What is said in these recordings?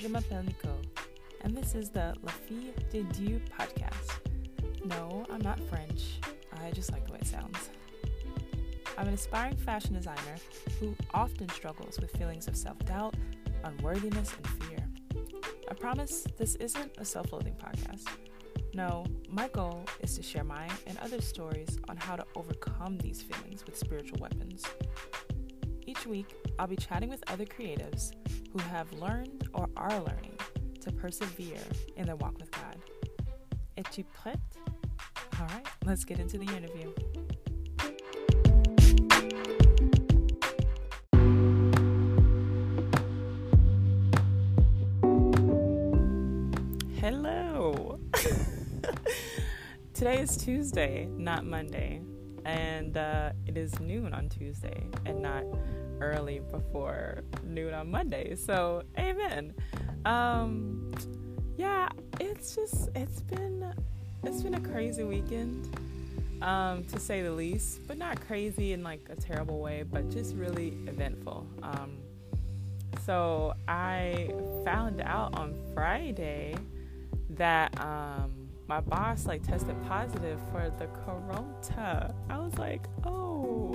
je m'appelle Nicole, and this is the La Fille de Dieu podcast. No, I'm not French, I just like the way it sounds. I'm an aspiring fashion designer who often struggles with feelings of self doubt, unworthiness, and fear. I promise this isn't a self loathing podcast. No, my goal is to share my and other stories on how to overcome these feelings with spiritual weapons. Each week, I'll be chatting with other creatives who have learned or are learning to persevere in their walk with God. Es-tu prête? All right, let's get into the interview. Hello. Today is Tuesday, not Monday, and uh, it is noon on Tuesday and not early before noon on Monday. So, amen. Um, yeah, it's just it's been it's been a crazy weekend, um, to say the least, but not crazy in like a terrible way, but just really eventful. Um, so I found out on Friday that um, my boss like tested positive for the corona. I was like, oh.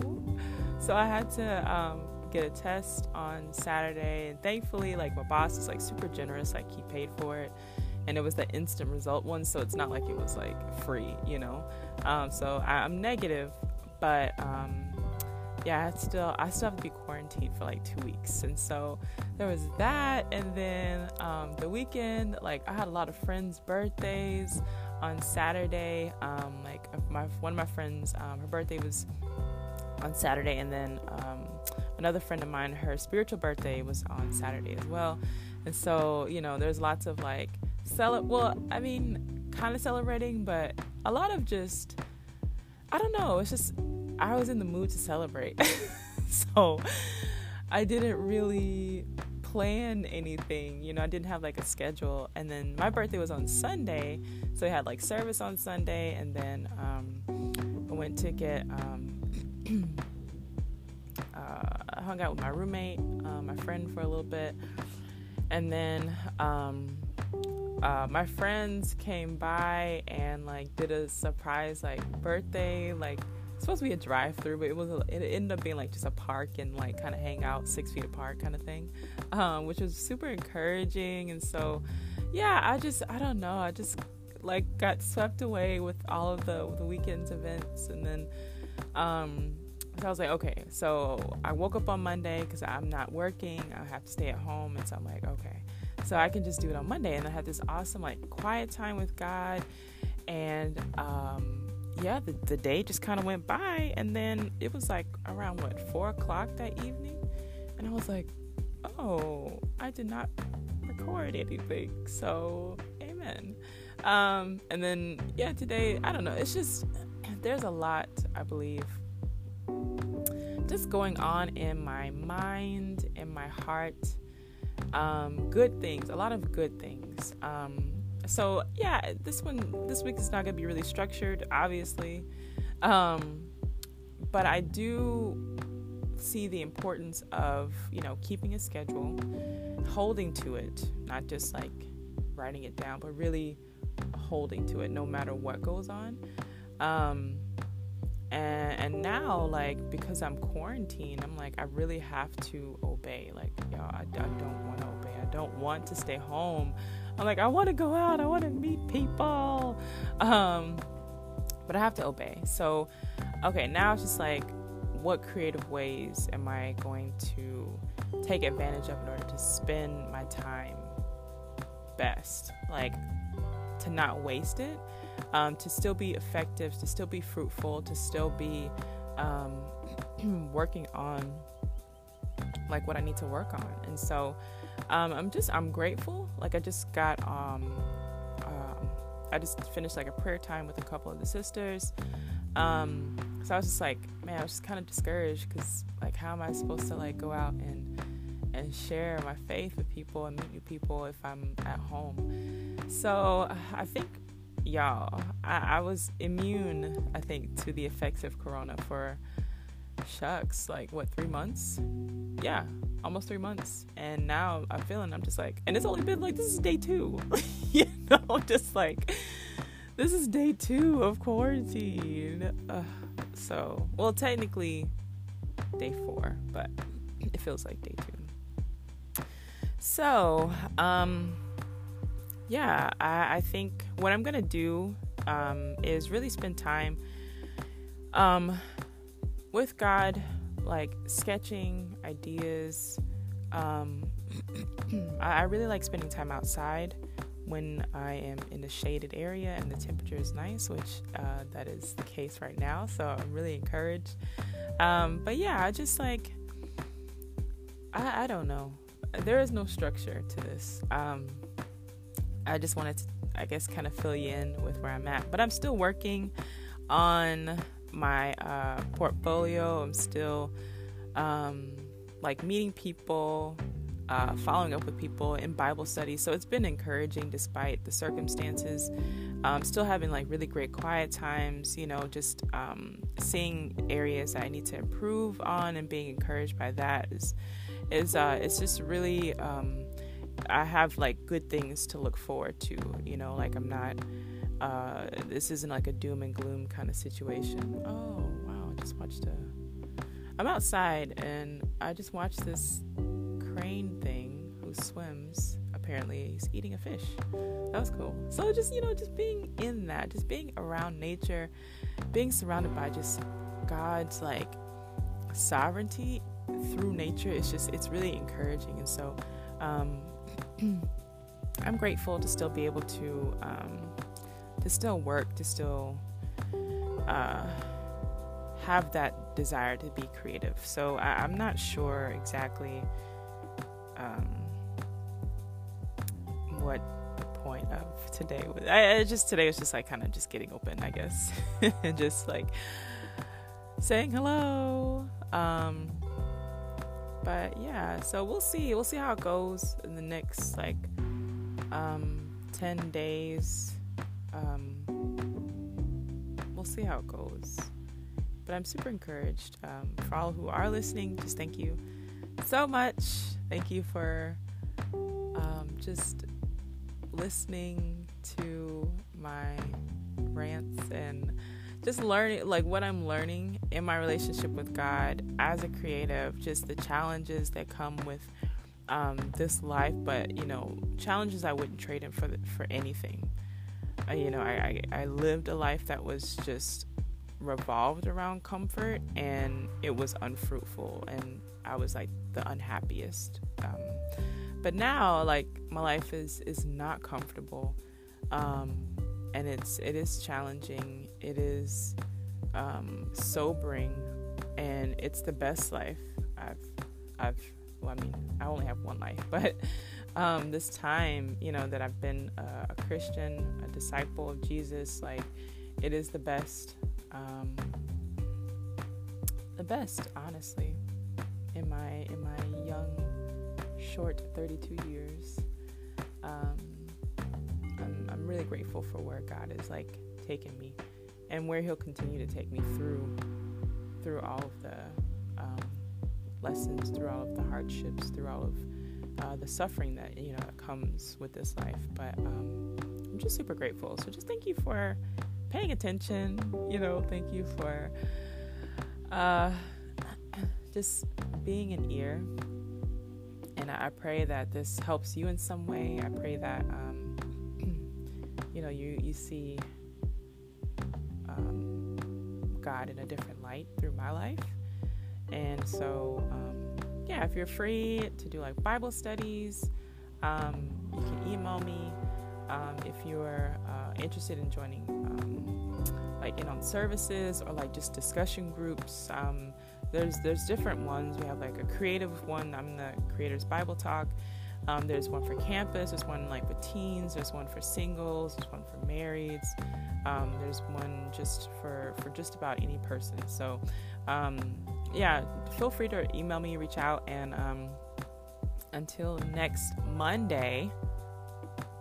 So I had to um, get a test on Saturday, and thankfully, like my boss is like super generous. Like he paid for it, and it was the instant result one, so it's not like it was like free, you know. Um, so I, am negative, but um, yeah, I still I still have to be quarantined for like two weeks, and so there was that, and then um, the weekend, like I had a lot of friends' birthdays on Saturday. Um, like my one of my friends, um, her birthday was on Saturday, and then um, another friend of mine, her spiritual birthday was on Saturday as well, and so you know, there's lots of like cel. Well, I mean, kind of celebrating, but a lot of just I don't know. It's just I was in the mood to celebrate. so I didn't really plan anything. You know, I didn't have like a schedule. And then my birthday was on Sunday. So I had like service on Sunday. And then um, I went to get, um, uh, hung out with my roommate, uh, my friend for a little bit. And then um, uh, my friends came by and like did a surprise like birthday like supposed to be a drive through, but it was a, it ended up being like just a park and like kind of hang out six feet apart kind of thing, um, which was super encouraging. And so, yeah, I just I don't know, I just like got swept away with all of the the weekend's events, and then um, so I was like, okay, so I woke up on Monday because I'm not working, I have to stay at home, and so I'm like, okay, so I can just do it on Monday, and I had this awesome like quiet time with God, and um yeah, the, the day just kind of went by. And then it was like around what, four o'clock that evening? And I was like, oh, I did not record anything. So, amen. Um, and then, yeah, today, I don't know. It's just, there's a lot, I believe, just going on in my mind, in my heart. Um, good things, a lot of good things. Um, so yeah, this one this week is not gonna be really structured, obviously, um, but I do see the importance of you know keeping a schedule, holding to it, not just like writing it down, but really holding to it no matter what goes on. Um, and, and now like because I'm quarantined, I'm like I really have to obey. Like y'all, I, I don't want to obey. I don't want to stay home. I'm like, I want to go out. I want to meet people. Um, but I have to obey. So, okay, now it's just like, what creative ways am I going to take advantage of in order to spend my time best? Like, to not waste it, um, to still be effective, to still be fruitful, to still be um, working on like what I need to work on. And so, um, I'm just I'm grateful. Like I just got um, um, I just finished like a prayer time with a couple of the sisters. Um, so I was just like, man, I was just kind of discouraged because like, how am I supposed to like go out and and share my faith with people and meet new people if I'm at home? So I think y'all, I, I was immune. I think to the effects of Corona for shucks, like what three months? Yeah, almost three months, and now I'm feeling. I'm just like, and it's only been like this is day two, you know, just like this is day two of quarantine. Uh, so, well, technically day four, but it feels like day two. So, um, yeah, I, I think what I'm gonna do um, is really spend time um, with God, like sketching ideas. Um, I, I really like spending time outside when I am in a shaded area and the temperature is nice, which uh, that is the case right now. So I'm really encouraged. Um, but yeah, I just like, I, I don't know. There is no structure to this. Um, I just wanted to, I guess, kind of fill you in with where I'm at. But I'm still working on my uh, portfolio. I'm still um, like meeting people, uh, following up with people in Bible studies. So it's been encouraging despite the circumstances. Um, still having like really great quiet times, you know, just um, seeing areas that I need to improve on and being encouraged by that is, is uh, it's just really, um, I have like good things to look forward to, you know, like I'm not, uh, this isn't like a doom and gloom kind of situation. Oh, wow, I just watched a, I'm outside and I just watched this crane thing who swims. Apparently, he's eating a fish. That was cool. So, just, you know, just being in that, just being around nature, being surrounded by just God's like sovereignty through nature, it's just, it's really encouraging. And so, um, I'm grateful to still be able to, um, to still work, to still, uh, have that desire to be creative. So I, am not sure exactly um, what the point of today was. I, I just today was just like kind of just getting open, I guess, and just like saying hello. Um, but yeah, so we'll see. We'll see how it goes in the next like um, ten days. Um, we'll see how it goes. But I'm super encouraged. Um, for all who are listening, just thank you so much. Thank you for um, just listening to my rants and just learning, like what I'm learning in my relationship with God as a creative, just the challenges that come with um, this life, but you know, challenges I wouldn't trade in for the, for anything. You know, I, I, I lived a life that was just revolved around comfort and it was unfruitful and I was like the unhappiest. Um, but now, like my life is is not comfortable, um, and it's it is challenging. It is um, sobering, and it's the best life I've I've. Well, I mean, I only have one life, but um, this time, you know, that I've been a, a, Christian, a disciple of Jesus, like it is the best, um, the best, honestly in my in my young, short 32 years. Um, I'm, I'm really grateful for where God is like taking me, and where He'll continue to take me through through all of the um, lessons, through all of the hardships, through all of uh, the suffering that you know comes with this life. But um, I'm just super grateful. So just thank you for paying attention. You know, thank you for uh, just being an ear. And I pray that this helps you in some way. I pray that um, you know you you see um, God in a different light through my life. And so, um, yeah, if you're free to do like Bible studies, um, you can email me. Um, if you're uh, interested in joining um, like in on services or like just discussion groups, um, there's there's different ones. We have like a creative one. I'm the Creators Bible Talk. Um, there's one for campus. There's one like with teens. There's one for singles. There's one for marrieds. Um, there's one just for for just about any person. So, yeah, feel free to email me, reach out, and um, until next Monday,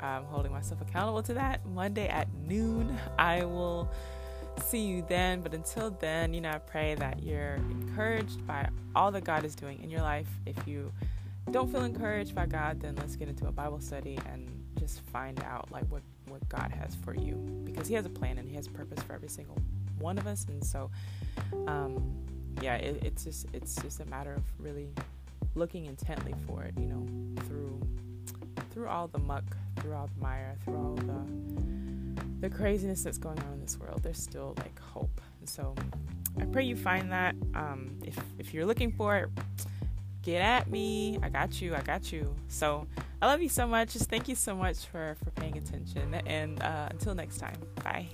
I'm holding myself accountable to that. Monday at noon, I will see you then. But until then, you know, I pray that you're encouraged by all that God is doing in your life. If you don't feel encouraged by God, then let's get into a Bible study and just find out like what what God has for you because He has a plan and He has a purpose for every single one of us. And so, um, yeah, it, it's just it's just a matter of really looking intently for it, you know, through through all the muck, through all the mire, through all the the craziness that's going on in this world. There's still like hope. And so, I pray you find that. Um, if if you're looking for it get at me. I got you. I got you. So I love you so much. Just thank you so much for for paying attention. And uh, until next time, bye.